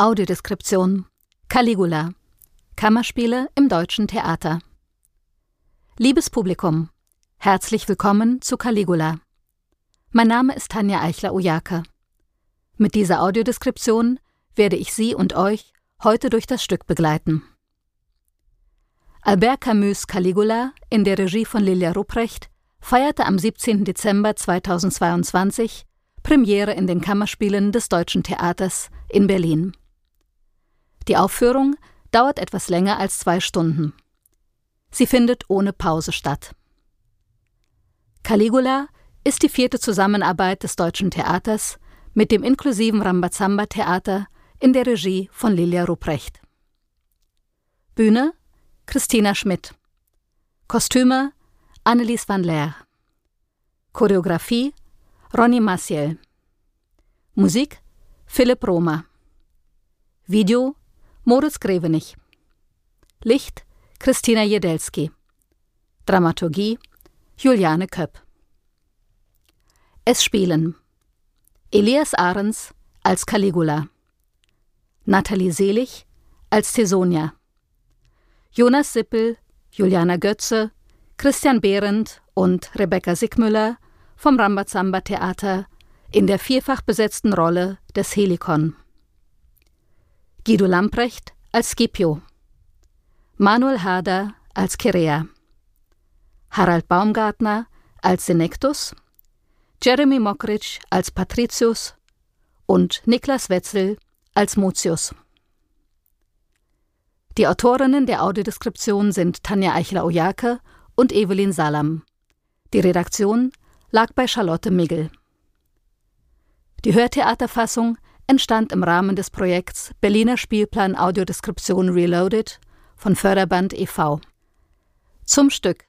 Audiodeskription Caligula Kammerspiele im Deutschen Theater Liebes Publikum, herzlich willkommen zu Caligula. Mein Name ist Tanja Eichler-Ojake. Mit dieser Audiodeskription werde ich Sie und euch heute durch das Stück begleiten. Albert Camus Caligula in der Regie von Lilia Rupprecht feierte am 17. Dezember 2022 Premiere in den Kammerspielen des Deutschen Theaters in Berlin. Die Aufführung dauert etwas länger als zwei Stunden. Sie findet ohne Pause statt. Caligula ist die vierte Zusammenarbeit des Deutschen Theaters mit dem inklusiven Rambazamba-Theater in der Regie von Lilia Ruprecht. Bühne Christina Schmidt. Kostüme Annelies van Leer. Choreografie Ronny Maciel. Musik Philipp Romer. Video Moritz Grevenich. Licht Christina Jedelski. Dramaturgie Juliane Köpp. Es spielen Elias Ahrens als Caligula, Nathalie Selig als Tesonia, Jonas Sippel, Juliana Götze, Christian Behrendt und Rebecca Sickmüller vom Rambazamba Theater in der vierfach besetzten Rolle des Helikon. Guido Lamprecht als Scipio, Manuel Hader als Kerea, Harald Baumgartner als Senectus, Jeremy Mockridge als Patricius und Niklas Wetzel als Mutius. Die Autorinnen der Audiodeskription sind Tanja Eichler-Ojake und Evelyn Salam. Die Redaktion lag bei Charlotte Miggel. Die Hörtheaterfassung entstand im Rahmen des Projekts Berliner Spielplan Audiodeskription Reloaded von Förderband e.V. Zum Stück.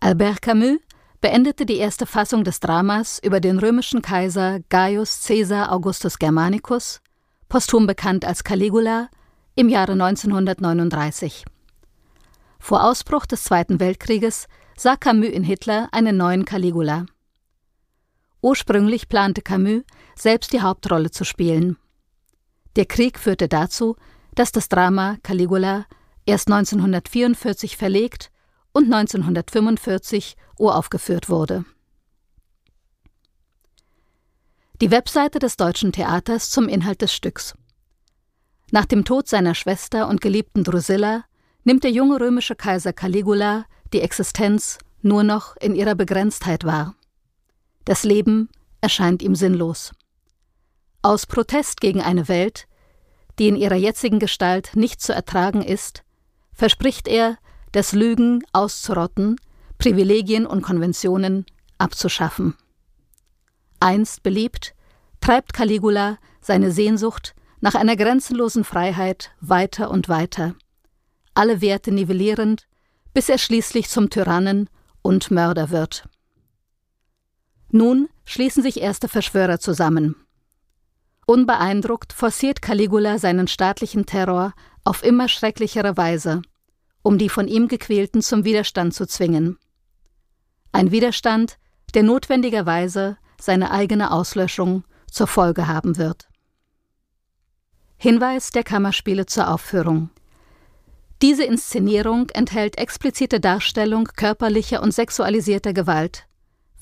Albert Camus beendete die erste Fassung des Dramas über den römischen Kaiser Gaius Caesar Augustus Germanicus, posthum bekannt als Caligula, im Jahre 1939. Vor Ausbruch des Zweiten Weltkrieges sah Camus in Hitler einen neuen Caligula. Ursprünglich plante Camus, selbst die Hauptrolle zu spielen. Der Krieg führte dazu, dass das Drama Caligula erst 1944 verlegt und 1945 uraufgeführt wurde. Die Webseite des Deutschen Theaters zum Inhalt des Stücks. Nach dem Tod seiner Schwester und geliebten Drusilla nimmt der junge römische Kaiser Caligula die Existenz nur noch in ihrer Begrenztheit wahr. Das Leben erscheint ihm sinnlos. Aus Protest gegen eine Welt, die in ihrer jetzigen Gestalt nicht zu ertragen ist, verspricht er, das Lügen auszurotten, Privilegien und Konventionen abzuschaffen. Einst beliebt, treibt Caligula seine Sehnsucht nach einer grenzenlosen Freiheit weiter und weiter, alle Werte nivellierend, bis er schließlich zum Tyrannen und Mörder wird. Nun schließen sich erste Verschwörer zusammen. Unbeeindruckt forciert Caligula seinen staatlichen Terror auf immer schrecklichere Weise, um die von ihm Gequälten zum Widerstand zu zwingen. Ein Widerstand, der notwendigerweise seine eigene Auslöschung zur Folge haben wird. Hinweis der Kammerspiele zur Aufführung. Diese Inszenierung enthält explizite Darstellung körperlicher und sexualisierter Gewalt,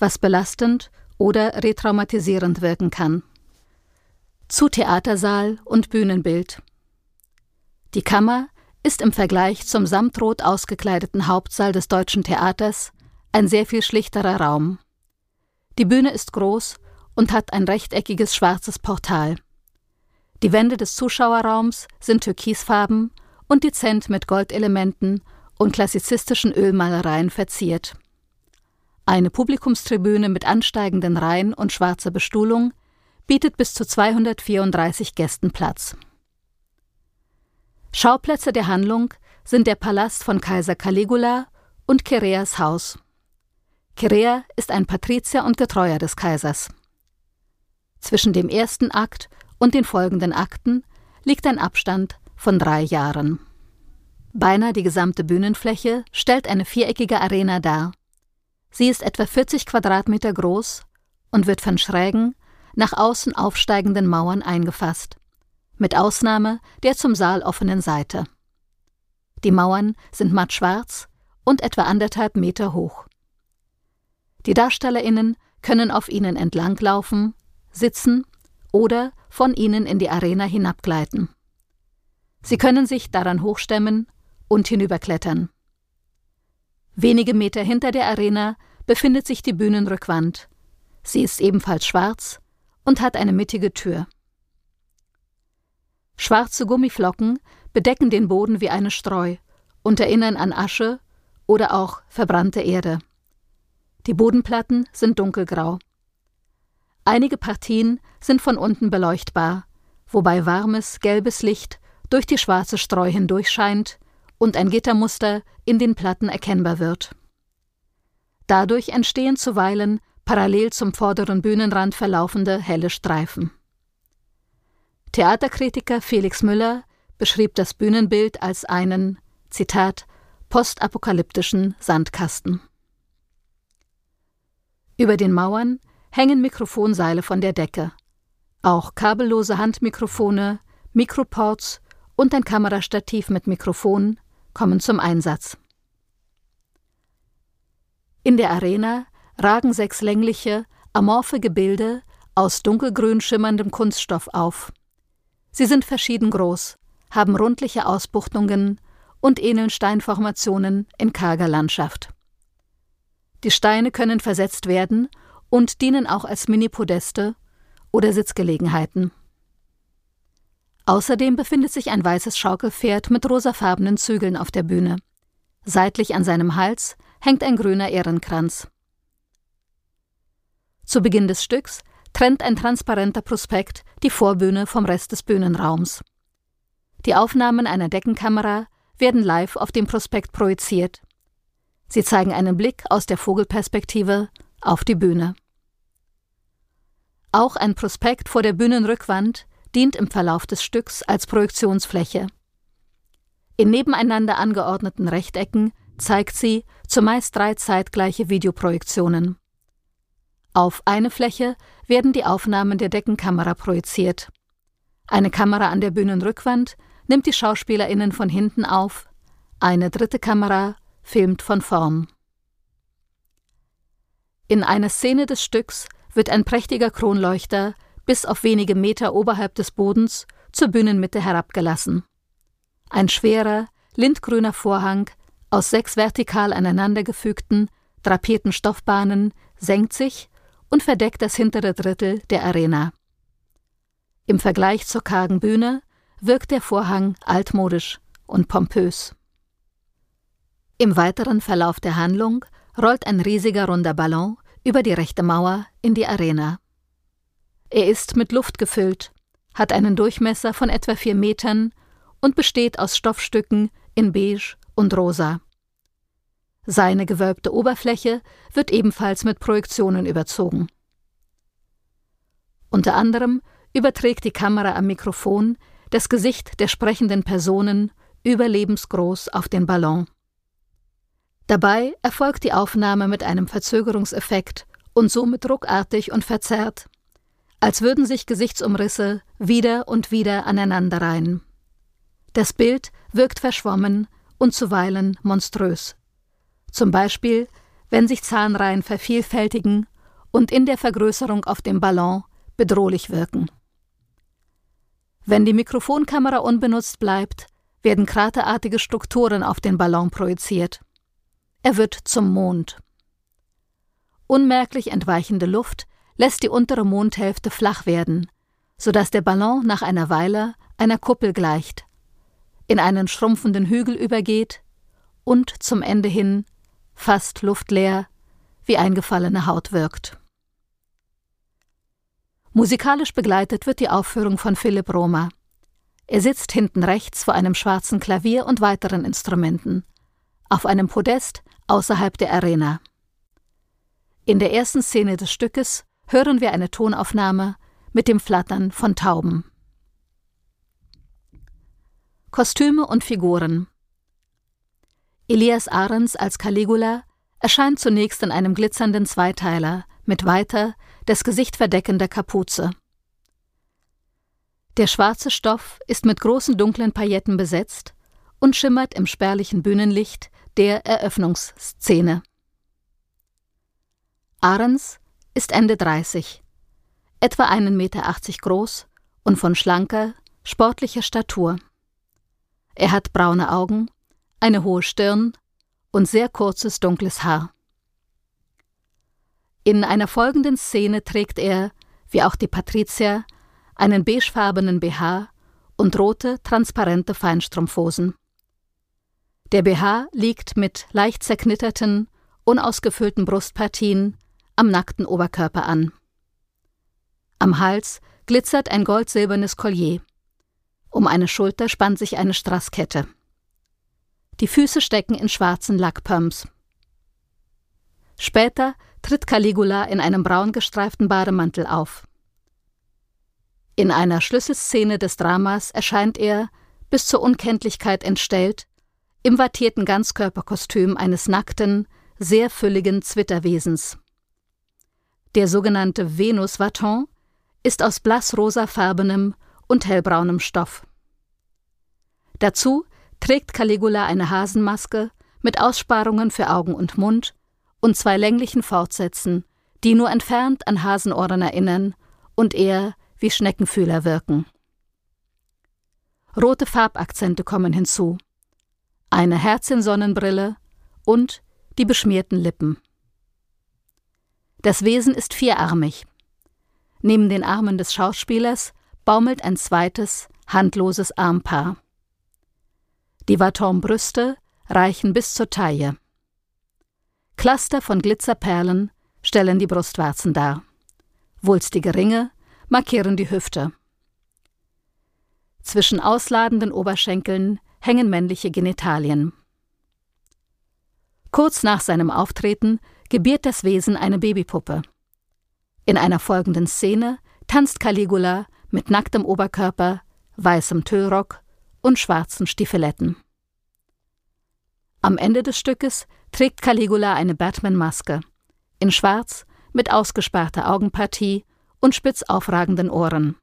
was belastend oder retraumatisierend wirken kann. Zu Theatersaal und Bühnenbild. Die Kammer ist im Vergleich zum samtrot ausgekleideten Hauptsaal des Deutschen Theaters ein sehr viel schlichterer Raum. Die Bühne ist groß und hat ein rechteckiges schwarzes Portal. Die Wände des Zuschauerraums sind türkisfarben und dezent mit Goldelementen und klassizistischen Ölmalereien verziert. Eine Publikumstribüne mit ansteigenden Reihen und schwarzer Bestuhlung bietet bis zu 234 Gästen Platz. Schauplätze der Handlung sind der Palast von Kaiser Caligula und Kereas Haus. Kerea ist ein Patrizier und Getreuer des Kaisers. Zwischen dem ersten Akt und den folgenden Akten liegt ein Abstand von drei Jahren. Beinahe die gesamte Bühnenfläche stellt eine viereckige Arena dar, Sie ist etwa 40 Quadratmeter groß und wird von schrägen, nach außen aufsteigenden Mauern eingefasst, mit Ausnahme der zum Saal offenen Seite. Die Mauern sind mattschwarz und etwa anderthalb Meter hoch. Die DarstellerInnen können auf ihnen entlanglaufen, sitzen oder von ihnen in die Arena hinabgleiten. Sie können sich daran hochstemmen und hinüberklettern. Wenige Meter hinter der Arena befindet sich die Bühnenrückwand. Sie ist ebenfalls schwarz und hat eine mittige Tür. Schwarze Gummiflocken bedecken den Boden wie eine Streu und erinnern an Asche oder auch verbrannte Erde. Die Bodenplatten sind dunkelgrau. Einige Partien sind von unten beleuchtbar, wobei warmes, gelbes Licht durch die schwarze Streu hindurchscheint und ein Gittermuster in den Platten erkennbar wird. Dadurch entstehen zuweilen parallel zum vorderen Bühnenrand verlaufende helle Streifen. Theaterkritiker Felix Müller beschrieb das Bühnenbild als einen, Zitat, postapokalyptischen Sandkasten. Über den Mauern hängen Mikrofonseile von der Decke. Auch kabellose Handmikrofone, Mikroports und ein Kamerastativ mit Mikrofon kommen zum Einsatz. In der Arena ragen sechs längliche, amorphe Gebilde aus dunkelgrün schimmerndem Kunststoff auf. Sie sind verschieden groß, haben rundliche Ausbuchtungen und ähneln Steinformationen in karger Landschaft. Die Steine können versetzt werden und dienen auch als Mini-Podeste oder Sitzgelegenheiten. Außerdem befindet sich ein weißes Schaukelpferd mit rosafarbenen Zügeln auf der Bühne. Seitlich an seinem Hals hängt ein grüner Ehrenkranz. Zu Beginn des Stücks trennt ein transparenter Prospekt die Vorbühne vom Rest des Bühnenraums. Die Aufnahmen einer Deckenkamera werden live auf dem Prospekt projiziert. Sie zeigen einen Blick aus der Vogelperspektive auf die Bühne. Auch ein Prospekt vor der Bühnenrückwand dient im Verlauf des Stücks als Projektionsfläche. In nebeneinander angeordneten Rechtecken zeigt sie zumeist drei zeitgleiche Videoprojektionen. Auf eine Fläche werden die Aufnahmen der Deckenkamera projiziert. Eine Kamera an der Bühnenrückwand nimmt die SchauspielerInnen von hinten auf, eine dritte Kamera filmt von vorn. In einer Szene des Stücks wird ein prächtiger Kronleuchter bis auf wenige Meter oberhalb des Bodens zur Bühnenmitte herabgelassen. Ein schwerer, lindgrüner Vorhang aus sechs vertikal aneinandergefügten, drapierten Stoffbahnen senkt sich und verdeckt das hintere Drittel der Arena. Im Vergleich zur kargen Bühne wirkt der Vorhang altmodisch und pompös. Im weiteren Verlauf der Handlung rollt ein riesiger runder Ballon über die rechte Mauer in die Arena. Er ist mit Luft gefüllt, hat einen Durchmesser von etwa vier Metern und besteht aus Stoffstücken in beige und rosa. Seine gewölbte Oberfläche wird ebenfalls mit Projektionen überzogen. Unter anderem überträgt die Kamera am Mikrofon das Gesicht der sprechenden Personen überlebensgroß auf den Ballon. Dabei erfolgt die Aufnahme mit einem Verzögerungseffekt und somit ruckartig und verzerrt, als würden sich Gesichtsumrisse wieder und wieder aneinanderreihen. Das Bild wirkt verschwommen und zuweilen monströs. Zum Beispiel, wenn sich Zahnreihen vervielfältigen und in der Vergrößerung auf dem Ballon bedrohlich wirken. Wenn die Mikrofonkamera unbenutzt bleibt, werden kraterartige Strukturen auf den Ballon projiziert. Er wird zum Mond. Unmerklich entweichende Luft lässt die untere Mondhälfte flach werden, sodass der Ballon nach einer Weile einer Kuppel gleicht, in einen schrumpfenden Hügel übergeht und zum Ende hin fast luftleer wie eingefallene Haut wirkt. Musikalisch begleitet wird die Aufführung von Philipp Roma. Er sitzt hinten rechts vor einem schwarzen Klavier und weiteren Instrumenten, auf einem Podest außerhalb der Arena. In der ersten Szene des Stückes hören wir eine Tonaufnahme mit dem Flattern von Tauben. Kostüme und Figuren Elias Ahrens als Caligula erscheint zunächst in einem glitzernden Zweiteiler mit weiter das Gesicht verdeckender Kapuze. Der schwarze Stoff ist mit großen dunklen Pailletten besetzt und schimmert im spärlichen Bühnenlicht der Eröffnungsszene. Ahrens ist Ende 30, etwa einen Meter achtzig groß und von schlanker, sportlicher Statur. Er hat braune Augen, eine hohe Stirn und sehr kurzes dunkles Haar. In einer folgenden Szene trägt er, wie auch die Patrizier, einen beigefarbenen BH und rote, transparente Feinstrumpfhosen. Der BH liegt mit leicht zerknitterten, unausgefüllten Brustpartien am nackten Oberkörper an. Am Hals glitzert ein goldsilbernes Collier. Um eine Schulter spannt sich eine Straßkette. Die Füße stecken in schwarzen Lackpumps. Später tritt Caligula in einem braun gestreiften Bademantel auf. In einer Schlüsselszene des Dramas erscheint er, bis zur Unkenntlichkeit entstellt, im wattierten Ganzkörperkostüm eines nackten, sehr fülligen Zwitterwesens. Der sogenannte Venus-Vaton ist aus blassrosafarbenem und hellbraunem Stoff. Dazu trägt Caligula eine Hasenmaske mit Aussparungen für Augen und Mund und zwei länglichen Fortsätzen, die nur entfernt an Hasenohren erinnern und eher wie Schneckenfühler wirken. Rote Farbakzente kommen hinzu, eine Herzensonnenbrille und die beschmierten Lippen. Das Wesen ist vierarmig. Neben den Armen des Schauspielers baumelt ein zweites, handloses Armpaar. Die Vaton-Brüste reichen bis zur Taille. Cluster von Glitzerperlen stellen die Brustwarzen dar. Wulstige Ringe markieren die Hüfte. Zwischen ausladenden Oberschenkeln hängen männliche Genitalien. Kurz nach seinem Auftreten gebiert das Wesen eine Babypuppe. In einer folgenden Szene tanzt Caligula mit nacktem Oberkörper, weißem Tüllrock und schwarzen Stiefeletten. Am Ende des Stückes trägt Caligula eine Batman-Maske, in Schwarz mit ausgesparter Augenpartie und spitz aufragenden Ohren.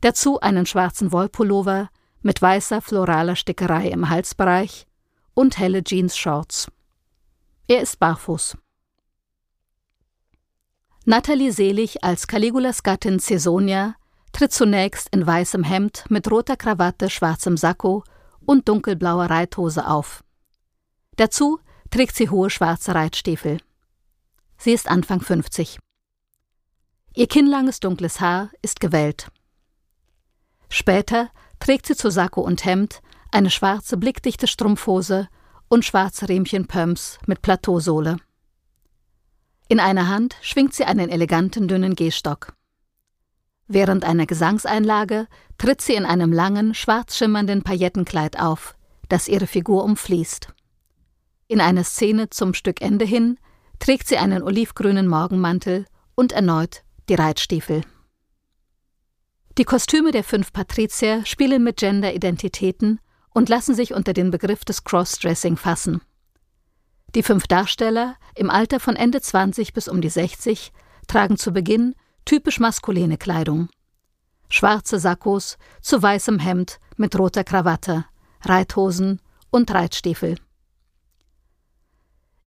Dazu einen schwarzen Wollpullover mit weißer floraler Stickerei im Halsbereich und helle Jeans-Shorts. Er ist barfuß. Natalie Selig als Caligulas Gattin Caesonia tritt zunächst in weißem Hemd mit roter Krawatte, schwarzem Sakko und dunkelblauer Reithose auf. Dazu trägt sie hohe schwarze Reitstiefel. Sie ist Anfang 50. Ihr kinnlanges dunkles Haar ist gewellt. Später trägt sie zu Sakko und Hemd eine schwarze blickdichte Strumpfhose und schwarze Riemchenpumps mit Plateausohle. In einer Hand schwingt sie einen eleganten dünnen Gehstock. Während einer Gesangseinlage tritt sie in einem langen, schwarz schimmernden Paillettenkleid auf, das ihre Figur umfließt. In einer Szene zum Stückende hin trägt sie einen olivgrünen Morgenmantel und erneut die Reitstiefel. Die Kostüme der fünf Patrizier spielen mit Gender-Identitäten und lassen sich unter den Begriff des Crossdressing fassen. Die fünf Darsteller, im Alter von Ende 20 bis um die 60, tragen zu Beginn typisch maskuline Kleidung. Schwarze Sakkos zu weißem Hemd mit roter Krawatte, Reithosen und Reitstiefel.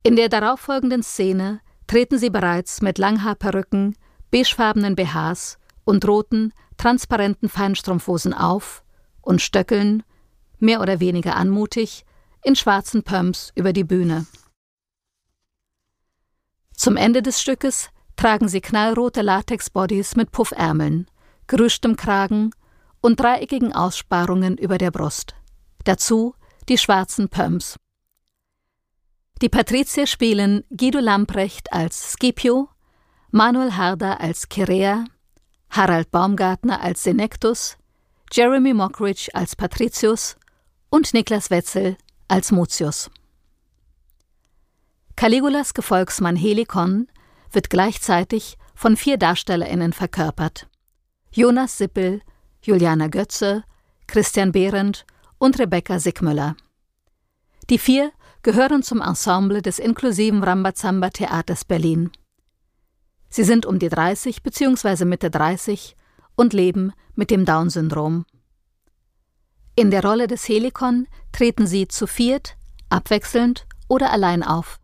In der darauffolgenden Szene treten sie bereits mit Langhaarperücken, beigefarbenen BHs und roten, transparenten Feinstrumpfhosen auf und stöckeln, mehr oder weniger anmutig, in schwarzen Pumps über die Bühne. Zum Ende des Stückes tragen sie knallrote Latexbodies mit Puffärmeln, gerüschtem Kragen und dreieckigen Aussparungen über der Brust. Dazu die schwarzen Pumps. Die Patrizier spielen Guido Lamprecht als Scipio, Manuel Harder als Chirea, Harald Baumgartner als Senectus, Jeremy Mockridge als Patricius und Niklas Wetzel als Mutius. Caligulas Gefolgsmann Helikon wird gleichzeitig von vier DarstellerInnen verkörpert: Jonas Sippel, Juliana Götze, Christian Behrendt und Rebecca Sickmüller. Die vier gehören zum Ensemble des inklusiven Rambazamba Theaters Berlin. Sie sind um die 30 bzw. Mitte 30 und leben mit dem Down-Syndrom. In der Rolle des Helikon treten sie zu viert, abwechselnd oder allein auf.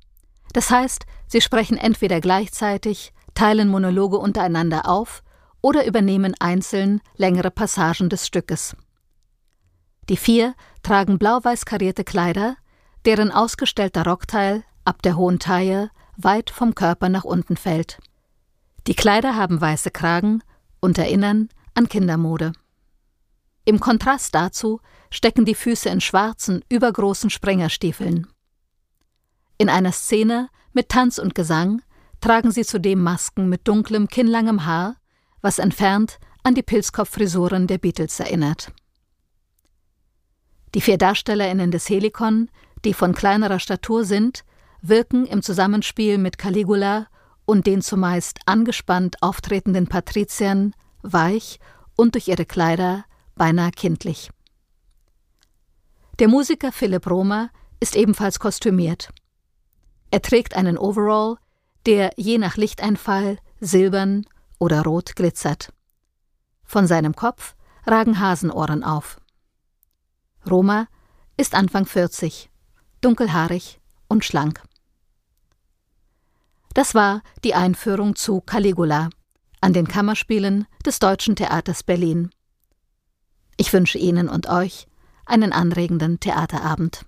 Das heißt, sie sprechen entweder gleichzeitig, teilen Monologe untereinander auf oder übernehmen einzeln längere Passagen des Stückes. Die vier tragen blau-weiß karierte Kleider, deren ausgestellter Rockteil ab der hohen Taille weit vom Körper nach unten fällt. Die Kleider haben weiße Kragen und erinnern an Kindermode. Im Kontrast dazu stecken die Füße in schwarzen, übergroßen Springerstiefeln. In einer Szene mit Tanz und Gesang tragen sie zudem Masken mit dunklem, kinnlangem Haar, was entfernt an die Pilzkopffrisuren der Beatles erinnert. Die vier DarstellerInnen des Helikon, die von kleinerer Statur sind, wirken im Zusammenspiel mit Caligula und den zumeist angespannt auftretenden Patriziern weich und durch ihre Kleider beinahe kindlich. Der Musiker Philipp Romer ist ebenfalls kostümiert. Er trägt einen Overall, der je nach Lichteinfall silbern oder rot glitzert. Von seinem Kopf ragen Hasenohren auf. Roma ist Anfang 40, dunkelhaarig und schlank. Das war die Einführung zu Caligula an den Kammerspielen des Deutschen Theaters Berlin. Ich wünsche Ihnen und euch einen anregenden Theaterabend.